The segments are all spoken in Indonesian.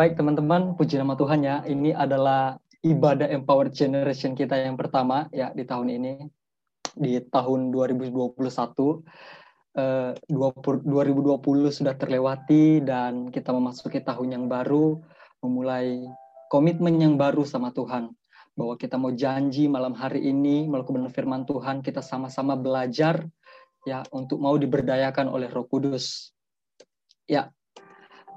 Baik teman-teman, puji nama Tuhan ya. Ini adalah ibadah Empower Generation kita yang pertama ya di tahun ini. Di tahun 2021 eh, 2020 sudah terlewati dan kita memasuki tahun yang baru, memulai komitmen yang baru sama Tuhan. Bahwa kita mau janji malam hari ini melakukan firman Tuhan, kita sama-sama belajar ya untuk mau diberdayakan oleh Roh Kudus. Ya,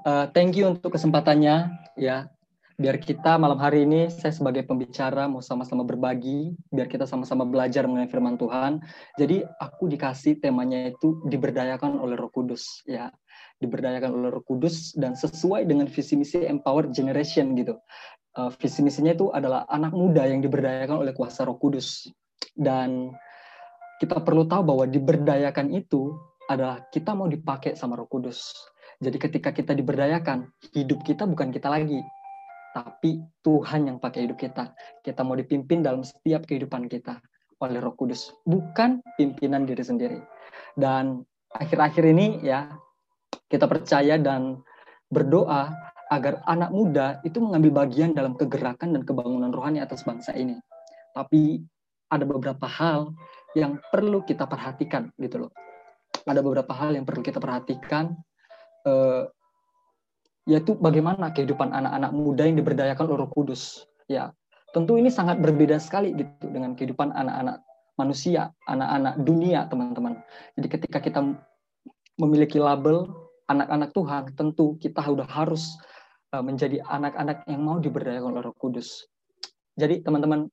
uh, thank you untuk kesempatannya ya biar kita malam hari ini saya sebagai pembicara mau sama-sama berbagi, biar kita sama-sama belajar mengenai firman Tuhan. Jadi aku dikasih temanya itu diberdayakan oleh Roh Kudus ya. Diberdayakan oleh Roh Kudus dan sesuai dengan visi misi Empower Generation gitu. Uh, visi misinya itu adalah anak muda yang diberdayakan oleh kuasa Roh Kudus. Dan kita perlu tahu bahwa diberdayakan itu adalah kita mau dipakai sama Roh Kudus. Jadi ketika kita diberdayakan, hidup kita bukan kita lagi, tapi Tuhan yang pakai hidup kita. Kita mau dipimpin dalam setiap kehidupan kita oleh Roh Kudus, bukan pimpinan diri sendiri. Dan akhir-akhir ini ya kita percaya dan berdoa agar anak muda itu mengambil bagian dalam kegerakan dan kebangunan rohani atas bangsa ini. Tapi ada beberapa hal yang perlu kita perhatikan gitu loh. Ada beberapa hal yang perlu kita perhatikan eh, yaitu bagaimana kehidupan anak-anak muda yang diberdayakan oleh Roh Kudus. Ya, tentu ini sangat berbeda sekali gitu dengan kehidupan anak-anak manusia, anak-anak dunia, teman-teman. Jadi ketika kita memiliki label anak-anak Tuhan, tentu kita sudah harus uh, menjadi anak-anak yang mau diberdayakan oleh Roh Kudus. Jadi teman-teman,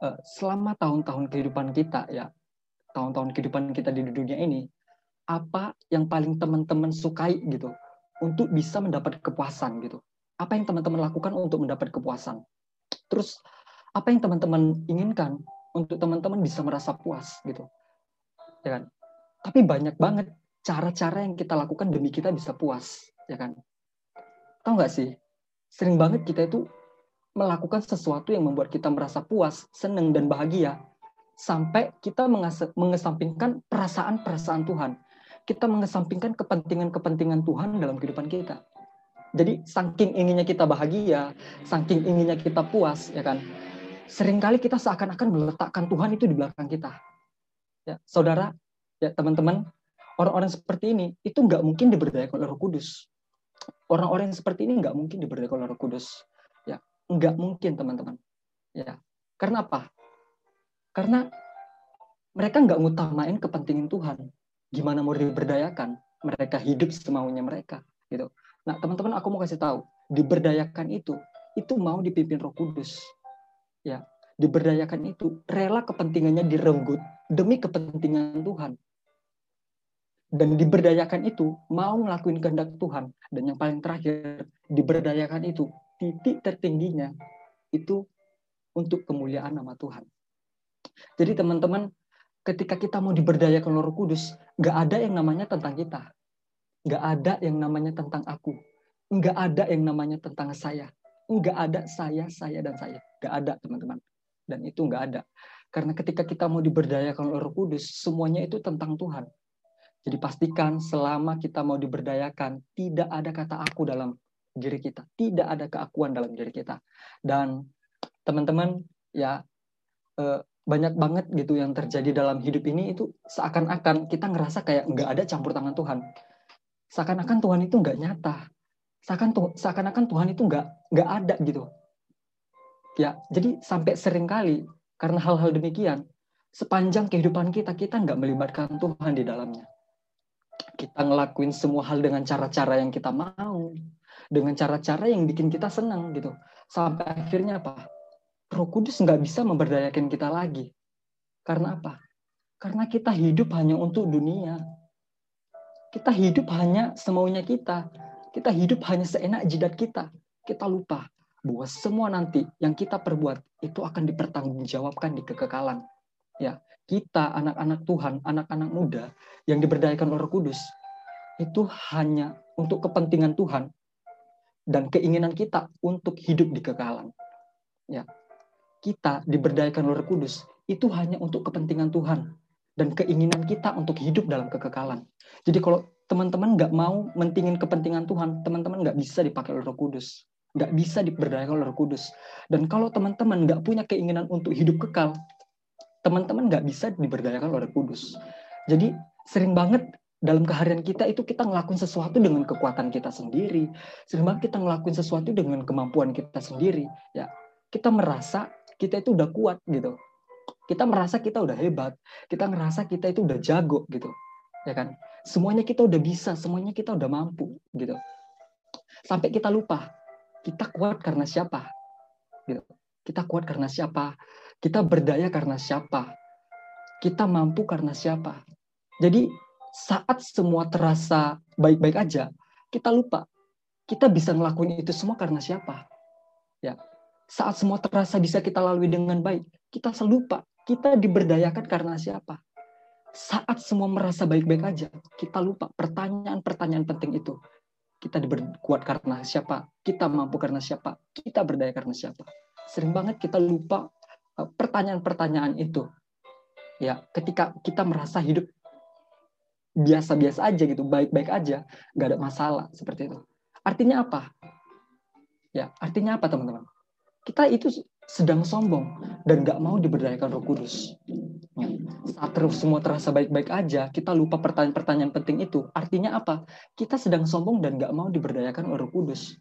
uh, selama tahun-tahun kehidupan kita ya, tahun-tahun kehidupan kita di dunia ini, apa yang paling teman-teman sukai gitu untuk bisa mendapat kepuasan gitu. Apa yang teman-teman lakukan untuk mendapat kepuasan? Terus apa yang teman-teman inginkan untuk teman-teman bisa merasa puas gitu. Ya kan? Tapi banyak banget cara-cara yang kita lakukan demi kita bisa puas, ya kan? Tahu nggak sih? Sering banget kita itu melakukan sesuatu yang membuat kita merasa puas, senang dan bahagia sampai kita mengesampingkan perasaan-perasaan Tuhan kita mengesampingkan kepentingan-kepentingan Tuhan dalam kehidupan kita. Jadi saking inginnya kita bahagia, saking inginnya kita puas, ya kan? Seringkali kita seakan-akan meletakkan Tuhan itu di belakang kita. Ya, saudara, ya teman-teman, orang-orang seperti ini itu nggak mungkin diberdayakan oleh Roh Kudus. Orang-orang seperti ini nggak mungkin diberdayakan oleh Roh Kudus. Ya, nggak mungkin teman-teman. Ya, karena apa? Karena mereka nggak ngutamain kepentingan Tuhan gimana mau diberdayakan? Mereka hidup semaunya mereka gitu. Nah teman-teman aku mau kasih tahu diberdayakan itu itu mau dipimpin Roh Kudus ya. Diberdayakan itu rela kepentingannya direnggut demi kepentingan Tuhan. Dan diberdayakan itu mau ngelakuin kehendak Tuhan. Dan yang paling terakhir diberdayakan itu titik tertingginya itu untuk kemuliaan nama Tuhan. Jadi teman-teman ketika kita mau diberdayakan Roh Kudus, nggak ada yang namanya tentang kita. Nggak ada yang namanya tentang aku. Nggak ada yang namanya tentang saya. Nggak ada saya, saya, dan saya. Nggak ada, teman-teman. Dan itu nggak ada. Karena ketika kita mau diberdayakan oleh Roh Kudus, semuanya itu tentang Tuhan. Jadi pastikan selama kita mau diberdayakan, tidak ada kata aku dalam diri kita. Tidak ada keakuan dalam diri kita. Dan teman-teman, ya eh, banyak banget gitu yang terjadi dalam hidup ini itu seakan-akan kita ngerasa kayak nggak ada campur tangan Tuhan. Seakan-akan Tuhan itu nggak nyata. Seakan seakan-akan Tuhan itu nggak nggak ada gitu. Ya, jadi sampai sering kali karena hal-hal demikian, sepanjang kehidupan kita kita nggak melibatkan Tuhan di dalamnya. Kita ngelakuin semua hal dengan cara-cara yang kita mau, dengan cara-cara yang bikin kita senang gitu. Sampai akhirnya apa? Roh Kudus nggak bisa memberdayakan kita lagi. Karena apa? Karena kita hidup hanya untuk dunia. Kita hidup hanya semaunya kita. Kita hidup hanya seenak jidat kita. Kita lupa bahwa semua nanti yang kita perbuat itu akan dipertanggungjawabkan di kekekalan. Ya, kita anak-anak Tuhan, anak-anak muda yang diberdayakan oleh Roh Kudus itu hanya untuk kepentingan Tuhan dan keinginan kita untuk hidup di kekekalan. Ya, kita diberdayakan oleh Kudus itu hanya untuk kepentingan Tuhan dan keinginan kita untuk hidup dalam kekekalan. Jadi kalau teman-teman nggak mau mentingin kepentingan Tuhan, teman-teman nggak bisa dipakai oleh Roh Kudus, nggak bisa diberdayakan oleh Roh Kudus. Dan kalau teman-teman nggak punya keinginan untuk hidup kekal, teman-teman nggak bisa diberdayakan oleh Roh Kudus. Jadi sering banget dalam keharian kita itu kita ngelakuin sesuatu dengan kekuatan kita sendiri. Sering banget kita ngelakuin sesuatu dengan kemampuan kita sendiri. Ya, kita merasa kita itu udah kuat gitu. Kita merasa kita udah hebat. Kita ngerasa kita itu udah jago gitu. Ya kan? Semuanya kita udah bisa, semuanya kita udah mampu gitu. Sampai kita lupa kita kuat karena siapa? Gitu. Kita kuat karena siapa? Kita berdaya karena siapa? Kita mampu karena siapa? Jadi saat semua terasa baik-baik aja, kita lupa kita bisa ngelakuin itu semua karena siapa? Ya. Saat semua terasa bisa kita lalui dengan baik, kita selupa kita diberdayakan karena siapa? saat semua merasa baik-baik aja, kita lupa pertanyaan-pertanyaan penting itu. Kita diberkuat karena siapa? Kita mampu karena siapa? Kita berdaya karena siapa? Sering banget kita lupa eh, pertanyaan-pertanyaan itu. Ya, ketika kita merasa hidup biasa-biasa aja gitu, baik-baik aja, nggak ada masalah seperti itu. Artinya apa? Ya, artinya apa teman-teman? Kita itu sedang sombong dan nggak mau diberdayakan Roh Kudus. Ya. Saat terus semua terasa baik-baik aja, kita lupa pertanyaan-pertanyaan penting itu. Artinya apa? Kita sedang sombong dan nggak mau diberdayakan oleh Roh Kudus.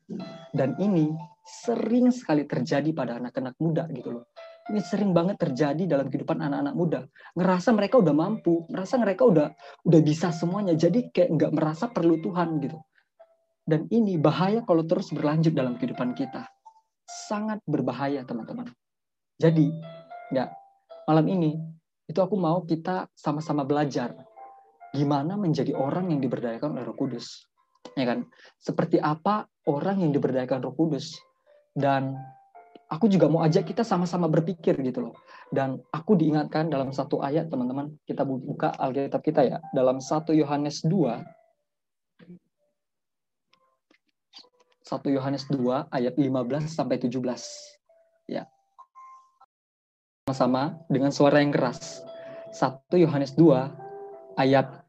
Dan ini sering sekali terjadi pada anak-anak muda gitu loh. Ini sering banget terjadi dalam kehidupan anak-anak muda. Ngerasa mereka udah mampu, merasa mereka udah udah bisa semuanya. Jadi kayak nggak merasa perlu Tuhan gitu. Dan ini bahaya kalau terus berlanjut dalam kehidupan kita sangat berbahaya teman-teman. Jadi, ya malam ini itu aku mau kita sama-sama belajar gimana menjadi orang yang diberdayakan oleh Roh Kudus. Ya kan? Seperti apa orang yang diberdayakan Roh Kudus. Dan aku juga mau ajak kita sama-sama berpikir gitu loh. Dan aku diingatkan dalam satu ayat teman-teman, kita buka Alkitab kita ya, dalam 1 Yohanes 2 1 Yohanes 2 ayat 15 sampai 17. Ya. Sama-sama dengan suara yang keras. 1 Yohanes 2 ayat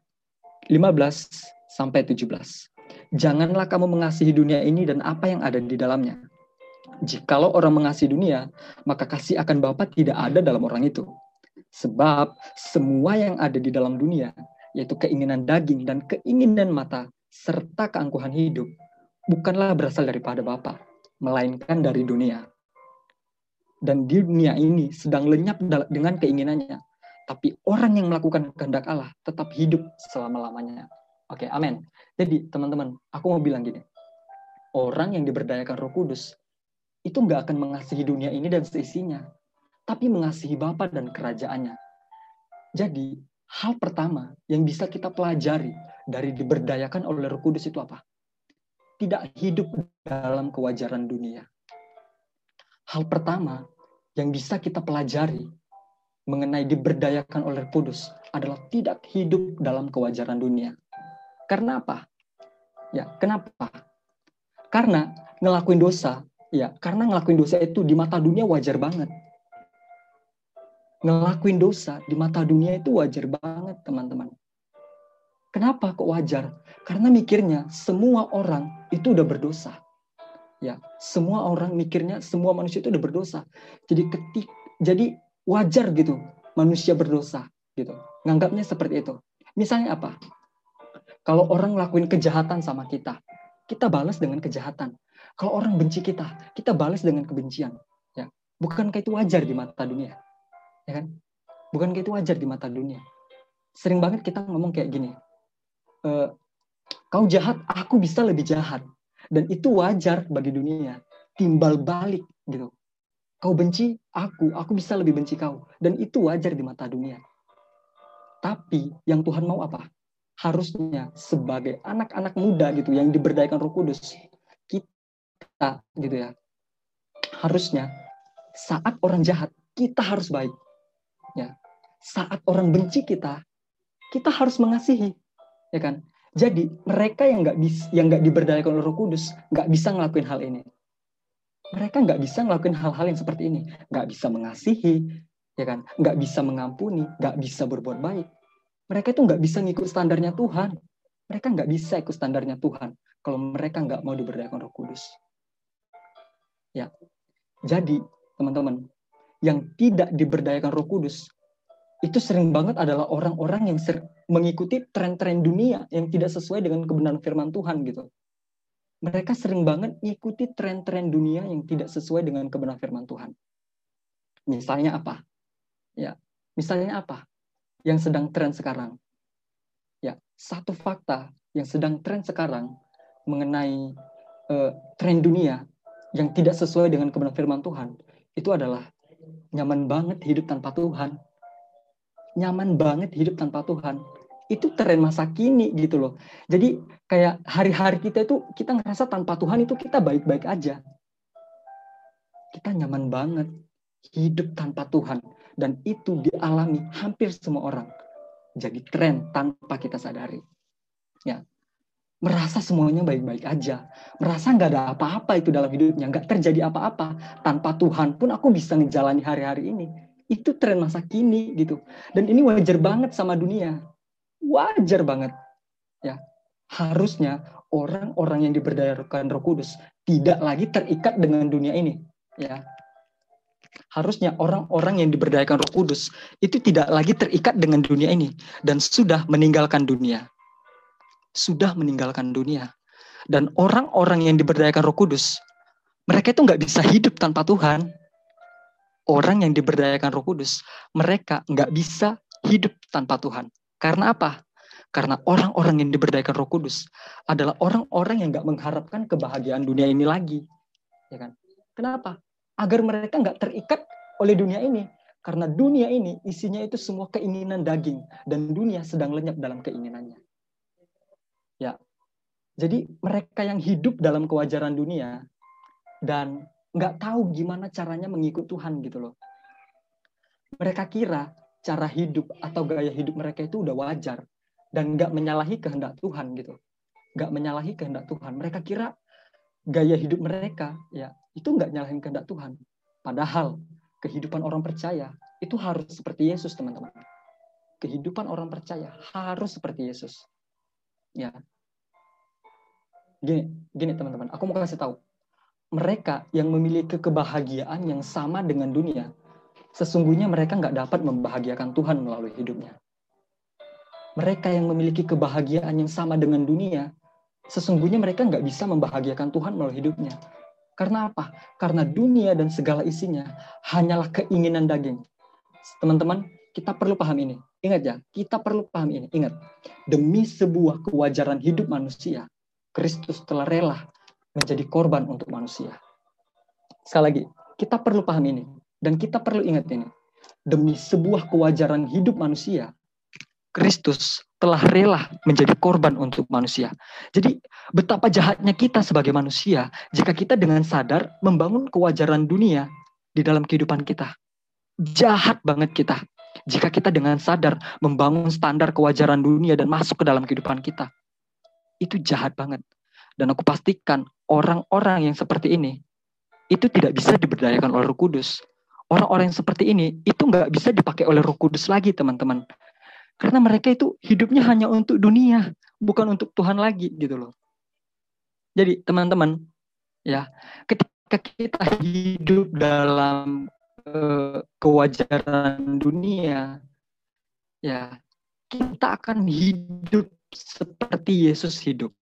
15 sampai 17. Janganlah kamu mengasihi dunia ini dan apa yang ada di dalamnya. Jikalau orang mengasihi dunia, maka kasih akan Bapa tidak ada dalam orang itu. Sebab semua yang ada di dalam dunia, yaitu keinginan daging dan keinginan mata, serta keangkuhan hidup, bukanlah berasal daripada Bapa, melainkan dari dunia. Dan dunia ini sedang lenyap dengan keinginannya. Tapi orang yang melakukan kehendak Allah tetap hidup selama-lamanya. Oke, amin. Jadi teman-teman, aku mau bilang gini. Orang yang diberdayakan roh kudus, itu nggak akan mengasihi dunia ini dan seisinya. Tapi mengasihi Bapa dan kerajaannya. Jadi, hal pertama yang bisa kita pelajari dari diberdayakan oleh roh kudus itu apa? Tidak hidup dalam kewajaran dunia. Hal pertama yang bisa kita pelajari mengenai diberdayakan oleh Kudus adalah tidak hidup dalam kewajaran dunia. Karena apa? Ya, kenapa? Karena ngelakuin dosa, ya, karena ngelakuin dosa itu di mata dunia wajar banget. Ngelakuin dosa di mata dunia itu wajar banget, teman-teman. Kenapa kok wajar? Karena mikirnya semua orang itu udah berdosa. Ya, semua orang mikirnya semua manusia itu udah berdosa. Jadi ketik jadi wajar gitu manusia berdosa gitu. Nganggapnya seperti itu. Misalnya apa? Kalau orang ngelakuin kejahatan sama kita, kita balas dengan kejahatan. Kalau orang benci kita, kita balas dengan kebencian. Ya, bukankah itu wajar di mata dunia? Ya kan? Bukankah itu wajar di mata dunia? Sering banget kita ngomong kayak gini, uh, kau jahat, aku bisa lebih jahat. Dan itu wajar bagi dunia. Timbal balik gitu. Kau benci aku, aku bisa lebih benci kau. Dan itu wajar di mata dunia. Tapi yang Tuhan mau apa? Harusnya sebagai anak-anak muda gitu yang diberdayakan Roh Kudus, kita gitu ya. Harusnya saat orang jahat, kita harus baik. Ya. Saat orang benci kita, kita harus mengasihi ya kan? Jadi mereka yang nggak bisa yang nggak diberdayakan oleh Roh Kudus nggak bisa ngelakuin hal ini. Mereka nggak bisa ngelakuin hal-hal yang seperti ini, nggak bisa mengasihi, ya kan? Nggak bisa mengampuni, nggak bisa berbuat baik. Mereka itu nggak bisa ngikut standarnya Tuhan. Mereka nggak bisa ikut standarnya Tuhan kalau mereka nggak mau diberdayakan Roh Kudus. Ya, jadi teman-teman, yang tidak diberdayakan Roh Kudus itu sering banget adalah orang-orang yang mengikuti tren-tren dunia yang tidak sesuai dengan kebenaran firman Tuhan gitu. Mereka sering banget mengikuti tren-tren dunia yang tidak sesuai dengan kebenaran firman Tuhan. Misalnya apa? Ya, misalnya apa? Yang sedang tren sekarang. Ya, satu fakta yang sedang tren sekarang mengenai uh, tren dunia yang tidak sesuai dengan kebenaran firman Tuhan itu adalah nyaman banget hidup tanpa Tuhan. Nyaman banget hidup tanpa Tuhan. Itu tren masa kini gitu loh. Jadi kayak hari-hari kita itu kita ngerasa tanpa Tuhan itu kita baik-baik aja. Kita nyaman banget hidup tanpa Tuhan dan itu dialami hampir semua orang. Jadi tren tanpa kita sadari. Ya, merasa semuanya baik-baik aja, merasa nggak ada apa-apa itu dalam hidupnya, nggak terjadi apa-apa. Tanpa Tuhan pun aku bisa menjalani hari-hari ini. Itu tren masa kini gitu. Dan ini wajar banget sama dunia. Wajar banget. Ya, harusnya orang-orang yang diberdayakan Roh Kudus tidak lagi terikat dengan dunia ini. Ya, harusnya orang-orang yang diberdayakan Roh Kudus itu tidak lagi terikat dengan dunia ini dan sudah meninggalkan dunia sudah meninggalkan dunia. Dan orang-orang yang diberdayakan roh kudus, mereka itu nggak bisa hidup tanpa Tuhan. Orang yang diberdayakan roh kudus, mereka nggak bisa hidup tanpa Tuhan. Karena apa? Karena orang-orang yang diberdayakan roh kudus adalah orang-orang yang nggak mengharapkan kebahagiaan dunia ini lagi. Ya kan? Kenapa? Agar mereka nggak terikat oleh dunia ini. Karena dunia ini isinya itu semua keinginan daging. Dan dunia sedang lenyap dalam keinginannya. Ya. Jadi mereka yang hidup dalam kewajaran dunia dan nggak tahu gimana caranya mengikut Tuhan gitu loh. Mereka kira cara hidup atau gaya hidup mereka itu udah wajar dan nggak menyalahi kehendak Tuhan gitu. Nggak menyalahi kehendak Tuhan. Mereka kira gaya hidup mereka ya itu nggak nyalahin kehendak Tuhan. Padahal kehidupan orang percaya itu harus seperti Yesus teman-teman. Kehidupan orang percaya harus seperti Yesus. Ya, gini, gini teman-teman, aku mau kasih tahu. Mereka yang memiliki kebahagiaan yang sama dengan dunia, sesungguhnya mereka nggak dapat membahagiakan Tuhan melalui hidupnya. Mereka yang memiliki kebahagiaan yang sama dengan dunia, sesungguhnya mereka nggak bisa membahagiakan Tuhan melalui hidupnya. Karena apa? Karena dunia dan segala isinya hanyalah keinginan daging. Teman-teman, kita perlu paham ini. Ingat ya, kita perlu paham ini. Ingat, demi sebuah kewajaran hidup manusia, Kristus telah rela menjadi korban untuk manusia. Sekali lagi, kita perlu paham ini. Dan kita perlu ingat ini. Demi sebuah kewajaran hidup manusia, Kristus telah rela menjadi korban untuk manusia. Jadi betapa jahatnya kita sebagai manusia jika kita dengan sadar membangun kewajaran dunia di dalam kehidupan kita. Jahat banget kita jika kita dengan sadar membangun standar kewajaran dunia dan masuk ke dalam kehidupan kita itu jahat banget. Dan aku pastikan orang-orang yang seperti ini itu tidak bisa diberdayakan oleh Roh Kudus. Orang-orang yang seperti ini itu nggak bisa dipakai oleh Roh Kudus lagi, teman-teman. Karena mereka itu hidupnya hanya untuk dunia, bukan untuk Tuhan lagi gitu loh. Jadi teman-teman, ya ketika kita hidup dalam uh, kewajaran dunia, ya kita akan hidup seperti Yesus hidup.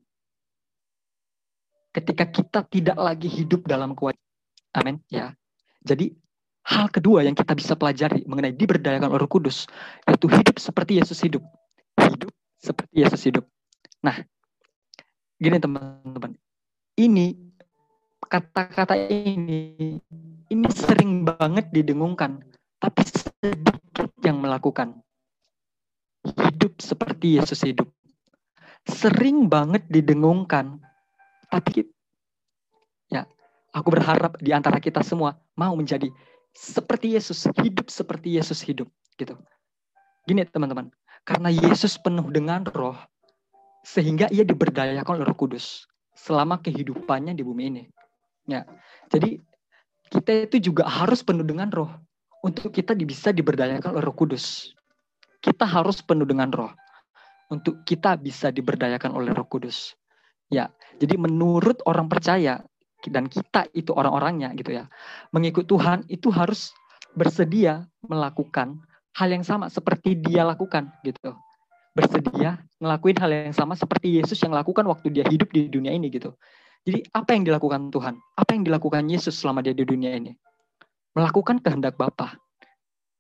Ketika kita tidak lagi hidup dalam kewajiban. Amin. Ya. Jadi hal kedua yang kita bisa pelajari mengenai diberdayakan Roh Kudus yaitu hidup seperti Yesus hidup. Hidup seperti Yesus hidup. Nah, gini teman-teman. Ini kata-kata ini ini sering banget didengungkan, tapi sedikit yang melakukan. Hidup seperti Yesus hidup sering banget didengungkan. Tapi ya, aku berharap di antara kita semua mau menjadi seperti Yesus, hidup seperti Yesus hidup gitu. Gini teman-teman, karena Yesus penuh dengan roh sehingga ia diberdayakan oleh Roh Kudus selama kehidupannya di bumi ini. Ya. Jadi kita itu juga harus penuh dengan roh untuk kita bisa diberdayakan oleh Roh Kudus. Kita harus penuh dengan roh untuk kita bisa diberdayakan oleh Roh Kudus. Ya, jadi menurut orang percaya dan kita itu orang-orangnya gitu ya, mengikut Tuhan itu harus bersedia melakukan hal yang sama seperti dia lakukan gitu. Bersedia ngelakuin hal yang sama seperti Yesus yang lakukan waktu dia hidup di dunia ini gitu. Jadi apa yang dilakukan Tuhan? Apa yang dilakukan Yesus selama dia di dunia ini? Melakukan kehendak Bapa.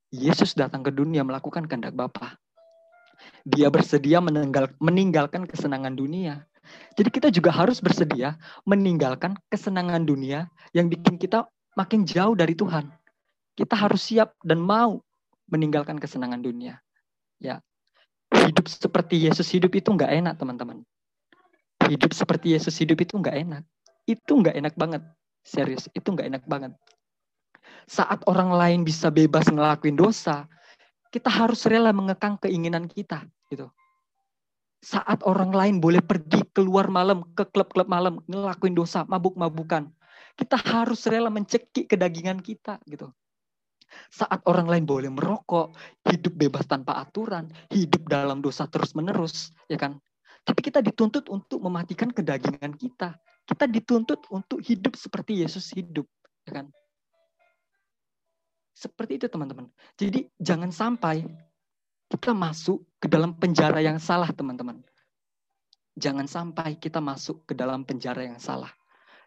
Yesus datang ke dunia melakukan kehendak Bapa. Dia bersedia meninggal, meninggalkan kesenangan dunia. Jadi kita juga harus bersedia meninggalkan kesenangan dunia yang bikin kita makin jauh dari Tuhan. Kita harus siap dan mau meninggalkan kesenangan dunia. Ya, hidup seperti Yesus hidup itu nggak enak teman-teman. Hidup seperti Yesus hidup itu nggak enak. Itu nggak enak banget. Serius, itu nggak enak banget. Saat orang lain bisa bebas ngelakuin dosa, kita harus rela mengekang keinginan kita gitu. Saat orang lain boleh pergi keluar malam ke klub-klub malam ngelakuin dosa, mabuk-mabukan, kita harus rela mencekik kedagingan kita gitu. Saat orang lain boleh merokok, hidup bebas tanpa aturan, hidup dalam dosa terus-menerus, ya kan? Tapi kita dituntut untuk mematikan kedagingan kita. Kita dituntut untuk hidup seperti Yesus hidup, ya kan? Seperti itu teman-teman. Jadi jangan sampai kita masuk ke dalam penjara yang salah teman-teman. Jangan sampai kita masuk ke dalam penjara yang salah.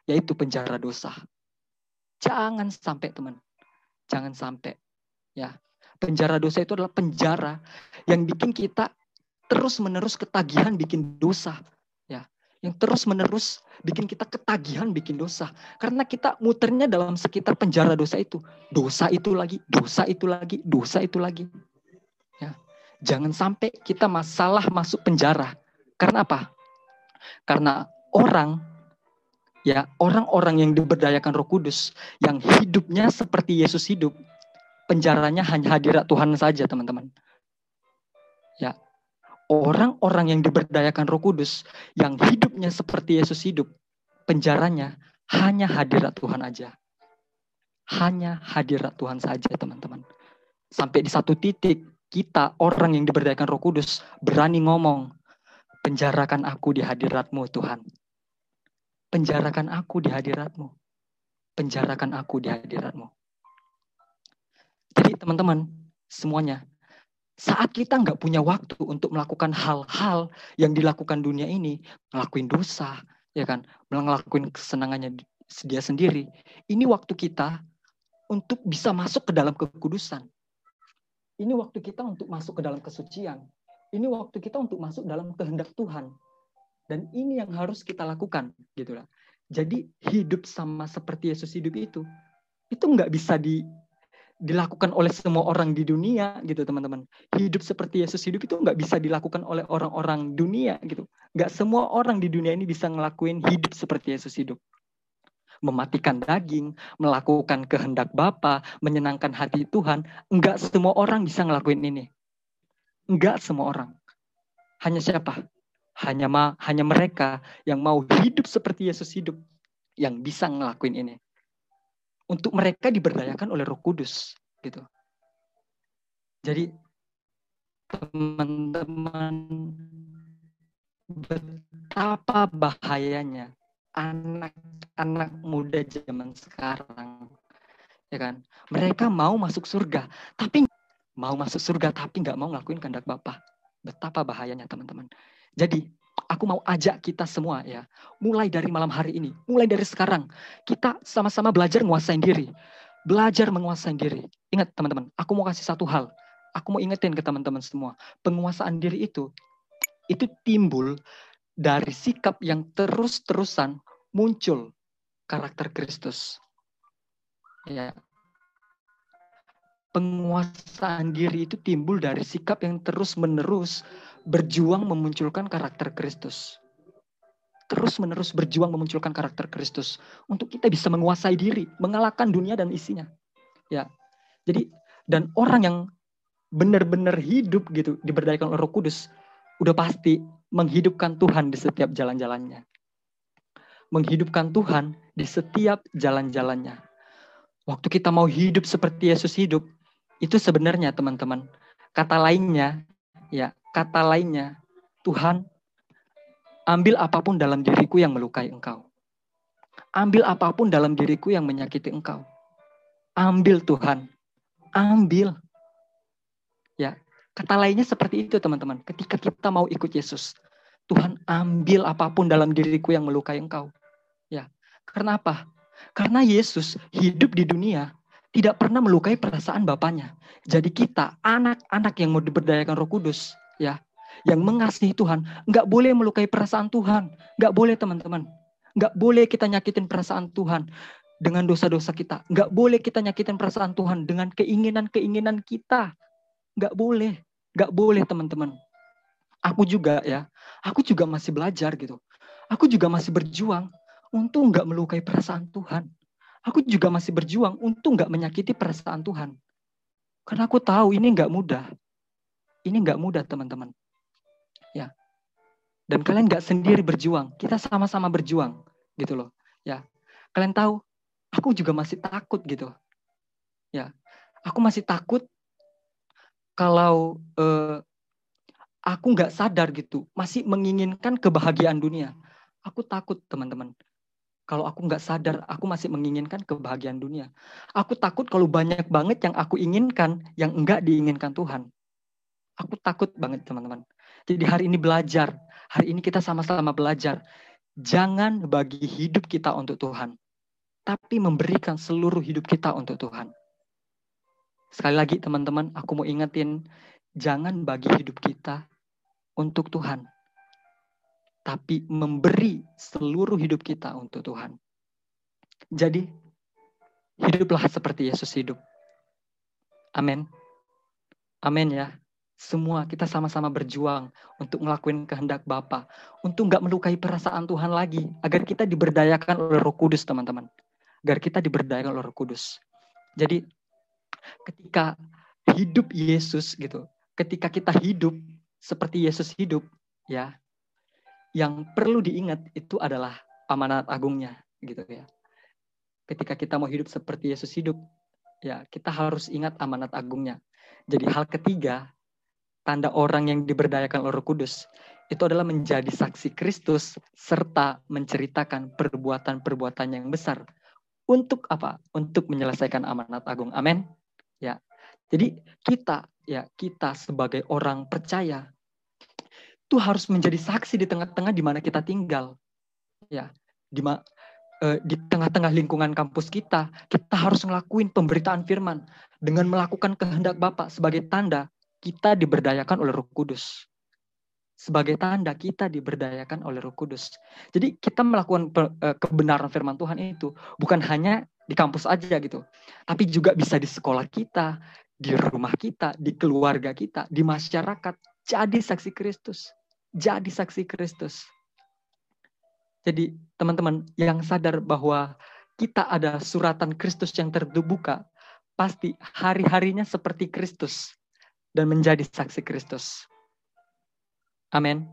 Yaitu penjara dosa. Jangan sampai teman. Jangan sampai. Ya, penjara dosa itu adalah penjara yang bikin kita terus-menerus ketagihan bikin dosa yang terus-menerus bikin kita ketagihan bikin dosa. Karena kita muternya dalam sekitar penjara dosa itu. Dosa itu lagi, dosa itu lagi, dosa itu lagi. Ya. Jangan sampai kita masalah masuk penjara. Karena apa? Karena orang ya orang-orang yang diberdayakan Roh Kudus yang hidupnya seperti Yesus hidup, penjaranya hanya hadirat Tuhan saja, teman-teman. Ya, orang-orang yang diberdayakan Roh Kudus yang hidupnya seperti Yesus hidup, penjaranya hanya hadirat Tuhan aja. Hanya hadirat Tuhan saja, teman-teman. Sampai di satu titik kita orang yang diberdayakan Roh Kudus berani ngomong, penjarakan aku di hadiratmu Tuhan. Penjarakan aku di hadiratmu. Penjarakan aku di hadiratmu. Jadi teman-teman, semuanya saat kita nggak punya waktu untuk melakukan hal-hal yang dilakukan dunia ini, ngelakuin dosa, ya kan, ngelakuin kesenangannya dia sendiri, ini waktu kita untuk bisa masuk ke dalam kekudusan. Ini waktu kita untuk masuk ke dalam kesucian. Ini waktu kita untuk masuk dalam kehendak Tuhan. Dan ini yang harus kita lakukan, gitu lah. Jadi hidup sama seperti Yesus hidup itu, itu nggak bisa di dilakukan oleh semua orang di dunia gitu teman-teman. Hidup seperti Yesus hidup itu nggak bisa dilakukan oleh orang-orang dunia gitu. Nggak semua orang di dunia ini bisa ngelakuin hidup seperti Yesus hidup. Mematikan daging, melakukan kehendak Bapa, menyenangkan hati Tuhan. Nggak semua orang bisa ngelakuin ini. Nggak semua orang. Hanya siapa? Hanya ma hanya mereka yang mau hidup seperti Yesus hidup yang bisa ngelakuin ini untuk mereka diberdayakan oleh Roh Kudus gitu. Jadi teman-teman betapa bahayanya anak-anak muda zaman sekarang ya kan mereka mau masuk surga tapi mau masuk surga tapi nggak mau ngelakuin kehendak Bapa betapa bahayanya teman-teman jadi aku mau ajak kita semua ya, mulai dari malam hari ini, mulai dari sekarang, kita sama-sama belajar menguasai diri. Belajar menguasai diri. Ingat teman-teman, aku mau kasih satu hal. Aku mau ingetin ke teman-teman semua. Penguasaan diri itu, itu timbul dari sikap yang terus-terusan muncul karakter Kristus. Ya. Penguasaan diri itu timbul dari sikap yang terus-menerus berjuang memunculkan karakter Kristus. Terus menerus berjuang memunculkan karakter Kristus untuk kita bisa menguasai diri, mengalahkan dunia dan isinya. Ya. Jadi dan orang yang benar-benar hidup gitu diberdayakan oleh Roh Kudus udah pasti menghidupkan Tuhan di setiap jalan-jalannya. Menghidupkan Tuhan di setiap jalan-jalannya. Waktu kita mau hidup seperti Yesus hidup, itu sebenarnya teman-teman, kata lainnya ya kata lainnya Tuhan, ambil apa pun dalam diriku yang melukai engkau. Ambil apa pun dalam diriku yang menyakiti engkau. Ambil Tuhan. Ambil. Ya, kata lainnya seperti itu teman-teman. Ketika kita mau ikut Yesus, Tuhan ambil apa pun dalam diriku yang melukai engkau. Ya, karena apa? Karena Yesus hidup di dunia tidak pernah melukai perasaan Bapaknya. Jadi kita, anak-anak yang mau diberdayakan roh kudus, ya, yang mengasihi Tuhan, nggak boleh melukai perasaan Tuhan. Nggak boleh teman-teman. Nggak boleh kita nyakitin perasaan Tuhan dengan dosa-dosa kita. Nggak boleh kita nyakitin perasaan Tuhan dengan keinginan-keinginan kita. Nggak boleh. Nggak boleh teman-teman. Aku juga ya, aku juga masih belajar gitu. Aku juga masih berjuang untuk nggak melukai perasaan Tuhan. Aku juga masih berjuang untuk nggak menyakiti perasaan Tuhan. Karena aku tahu ini nggak mudah. Ini nggak mudah teman-teman. Ya. Dan kalian nggak sendiri berjuang. Kita sama-sama berjuang gitu loh. Ya. Kalian tahu, aku juga masih takut gitu. Ya. Aku masih takut kalau eh, aku nggak sadar gitu, masih menginginkan kebahagiaan dunia. Aku takut teman-teman kalau aku nggak sadar, aku masih menginginkan kebahagiaan dunia. Aku takut kalau banyak banget yang aku inginkan, yang enggak diinginkan Tuhan. Aku takut banget teman-teman. Jadi hari ini belajar, hari ini kita sama-sama belajar. Jangan bagi hidup kita untuk Tuhan, tapi memberikan seluruh hidup kita untuk Tuhan. Sekali lagi teman-teman, aku mau ingetin, jangan bagi hidup kita untuk Tuhan, tapi memberi seluruh hidup kita untuk Tuhan. Jadi, hiduplah seperti Yesus hidup. Amin. Amin ya. Semua kita sama-sama berjuang untuk ngelakuin kehendak Bapa, untuk nggak melukai perasaan Tuhan lagi, agar kita diberdayakan oleh Roh Kudus, teman-teman. Agar kita diberdayakan oleh Roh Kudus. Jadi, ketika hidup Yesus gitu, ketika kita hidup seperti Yesus hidup, ya, yang perlu diingat itu adalah amanat agungnya gitu ya. Ketika kita mau hidup seperti Yesus hidup, ya kita harus ingat amanat agungnya. Jadi hal ketiga, tanda orang yang diberdayakan oleh Roh Kudus itu adalah menjadi saksi Kristus serta menceritakan perbuatan-perbuatan yang besar. Untuk apa? Untuk menyelesaikan amanat agung. Amin. Ya. Jadi kita ya kita sebagai orang percaya itu harus menjadi saksi di tengah-tengah di mana kita tinggal. Ya, di ma eh, di tengah-tengah lingkungan kampus kita, kita harus ngelakuin pemberitaan firman dengan melakukan kehendak Bapak sebagai tanda kita diberdayakan oleh Roh Kudus. Sebagai tanda kita diberdayakan oleh Roh Kudus. Jadi kita melakukan eh, kebenaran firman Tuhan itu bukan hanya di kampus aja gitu, tapi juga bisa di sekolah kita, di rumah kita, di keluarga kita, di masyarakat. Jadi saksi Kristus jadi saksi Kristus. Jadi teman-teman yang sadar bahwa kita ada suratan Kristus yang terbuka, pasti hari-harinya seperti Kristus dan menjadi saksi Kristus. Amin.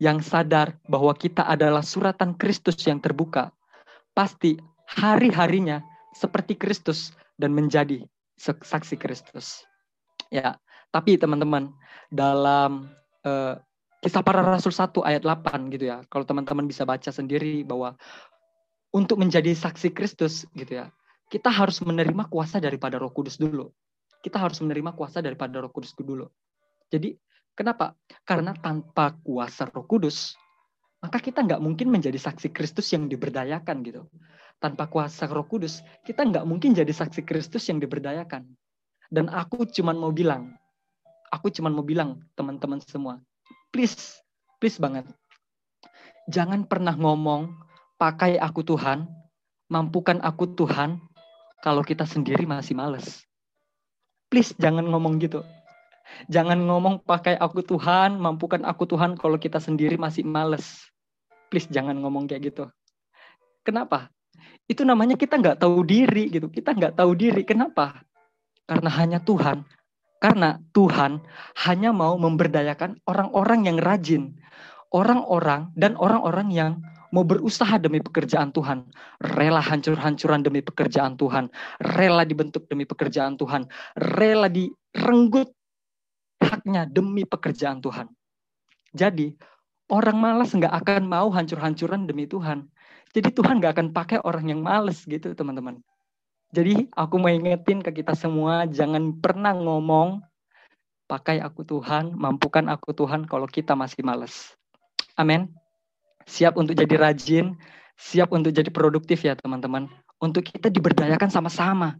Yang sadar bahwa kita adalah suratan Kristus yang terbuka, pasti hari-harinya seperti Kristus dan menjadi saksi Kristus. Ya, tapi teman-teman dalam uh, Kisah para Rasul 1 ayat 8 gitu ya. Kalau teman-teman bisa baca sendiri bahwa untuk menjadi saksi Kristus gitu ya, kita harus menerima kuasa daripada Roh Kudus dulu. Kita harus menerima kuasa daripada Roh Kudus dulu. Jadi kenapa? Karena tanpa kuasa Roh Kudus, maka kita nggak mungkin menjadi saksi Kristus yang diberdayakan gitu. Tanpa kuasa Roh Kudus, kita nggak mungkin jadi saksi Kristus yang diberdayakan. Dan aku cuman mau bilang, aku cuman mau bilang teman-teman semua, please, please banget. Jangan pernah ngomong, pakai aku Tuhan, mampukan aku Tuhan, kalau kita sendiri masih males. Please jangan ngomong gitu. Jangan ngomong pakai aku Tuhan, mampukan aku Tuhan kalau kita sendiri masih males. Please jangan ngomong kayak gitu. Kenapa? Itu namanya kita nggak tahu diri gitu. Kita nggak tahu diri. Kenapa? Karena hanya Tuhan karena Tuhan hanya mau memberdayakan orang-orang yang rajin, orang-orang dan orang-orang yang mau berusaha demi pekerjaan Tuhan, rela hancur-hancuran demi pekerjaan Tuhan, rela dibentuk demi pekerjaan Tuhan, rela direnggut haknya demi pekerjaan Tuhan. Jadi orang malas nggak akan mau hancur-hancuran demi Tuhan. Jadi Tuhan nggak akan pakai orang yang males gitu teman-teman. Jadi aku mau ingetin ke kita semua, jangan pernah ngomong, pakai aku Tuhan, mampukan aku Tuhan kalau kita masih males. Amin. Siap untuk jadi rajin, siap untuk jadi produktif ya teman-teman. Untuk kita diberdayakan sama-sama.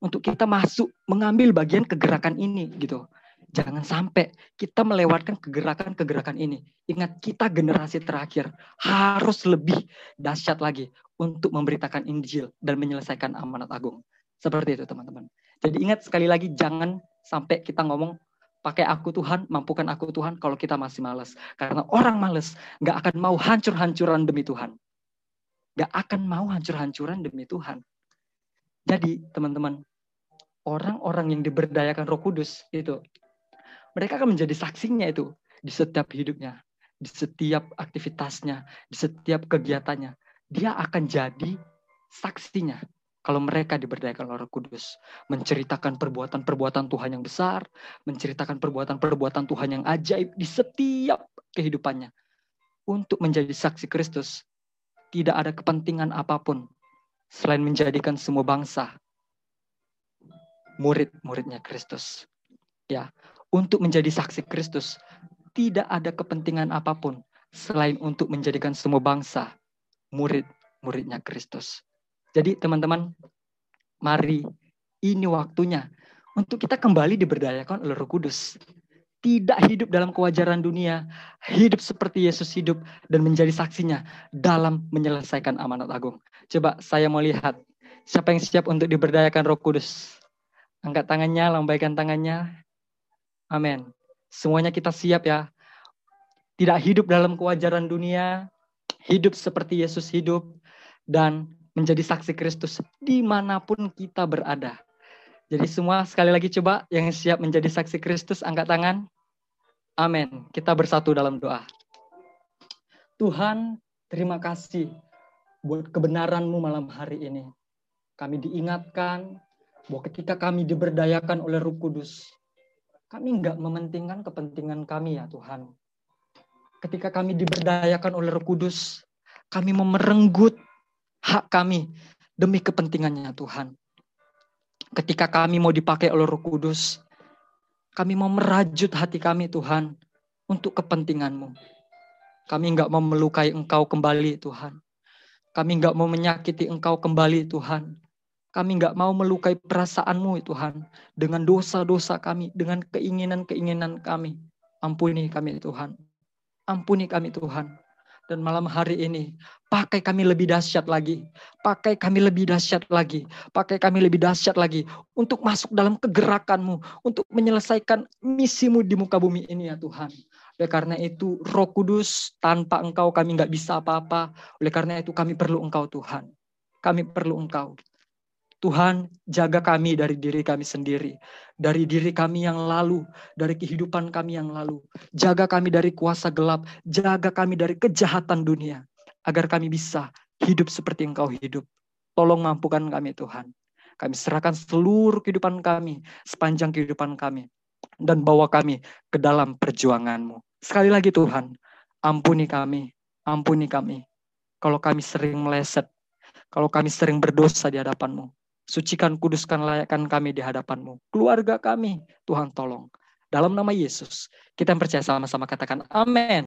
Untuk kita masuk mengambil bagian kegerakan ini gitu. Jangan sampai kita melewatkan kegerakan-kegerakan ini. Ingat kita generasi terakhir harus lebih dahsyat lagi untuk memberitakan Injil dan menyelesaikan amanat agung. Seperti itu teman-teman. Jadi ingat sekali lagi jangan sampai kita ngomong pakai aku Tuhan, mampukan aku Tuhan kalau kita masih malas. Karena orang malas nggak akan mau hancur-hancuran demi Tuhan. Nggak akan mau hancur-hancuran demi Tuhan. Jadi teman-teman, orang-orang yang diberdayakan roh kudus itu mereka akan menjadi saksinya itu di setiap hidupnya, di setiap aktivitasnya, di setiap kegiatannya. Dia akan jadi saksinya kalau mereka diberdayakan oleh Roh Kudus, menceritakan perbuatan-perbuatan Tuhan yang besar, menceritakan perbuatan-perbuatan Tuhan yang ajaib di setiap kehidupannya. Untuk menjadi saksi Kristus, tidak ada kepentingan apa pun selain menjadikan semua bangsa murid-muridnya Kristus. Ya, untuk menjadi saksi Kristus. Tidak ada kepentingan apa pun selain untuk menjadikan semua bangsa murid-muridnya Kristus. Jadi teman-teman, mari ini waktunya untuk kita kembali diberdayakan oleh Roh Kudus. Tidak hidup dalam kewajaran dunia, hidup seperti Yesus hidup dan menjadi saksinya dalam menyelesaikan amanat agung. Coba saya mau lihat siapa yang siap untuk diberdayakan Roh Kudus. Angkat tangannya, lambaikan tangannya. Amin. Semuanya kita siap ya. Tidak hidup dalam kewajaran dunia, hidup seperti Yesus hidup, dan menjadi saksi Kristus di mana pun kita berada. Jadi semua sekali lagi coba yang siap menjadi saksi Kristus angkat tangan. Amin. Kita bersatu dalam doa. Tuhan, terima kasih buat kebenaran-Mu malam hari ini. Kami diingatkan bahwa ketika kami diberdayakan oleh Roh Kudus, kami nggak mementingkan kepentingan kami ya Tuhan. Ketika kami diberdayakan oleh Roh Kudus, kami memerenggut hak kami demi kepentingannya Tuhan. Ketika kami mau dipakai oleh Roh Kudus, kami mau merajut hati kami Tuhan untuk kepentinganmu. Kami nggak mau melukai Engkau kembali Tuhan. Kami nggak mau menyakiti Engkau kembali Tuhan. Kami nggak mau melukai perasaanmu Tuhan dengan dosa-dosa kami, dengan keinginan-keinginan kami. Ampuni kami Tuhan. Ampuni kami Tuhan. Dan malam hari ini, pakai kami lebih dahsyat lagi. Pakai kami lebih dahsyat lagi. Pakai kami lebih dahsyat lagi. Untuk masuk dalam kegerakanmu. Untuk menyelesaikan misimu di muka bumi ini ya Tuhan. Oleh karena itu, roh kudus, tanpa engkau kami nggak bisa apa-apa. Oleh karena itu, kami perlu engkau Tuhan. Kami perlu engkau. Tuhan, jaga kami dari diri kami sendiri, dari diri kami yang lalu, dari kehidupan kami yang lalu. Jaga kami dari kuasa gelap, jaga kami dari kejahatan dunia, agar kami bisa hidup seperti Engkau hidup. Tolong mampukan kami Tuhan. Kami serahkan seluruh kehidupan kami, sepanjang kehidupan kami, dan bawa kami ke dalam perjuangan-Mu. Sekali lagi Tuhan, ampuni kami, ampuni kami. Kalau kami sering meleset, kalau kami sering berdosa di hadapan-Mu, Sucikan, kuduskan, layakkan kami di hadapanmu. Keluarga kami, Tuhan tolong. Dalam nama Yesus, kita percaya sama-sama katakan amin.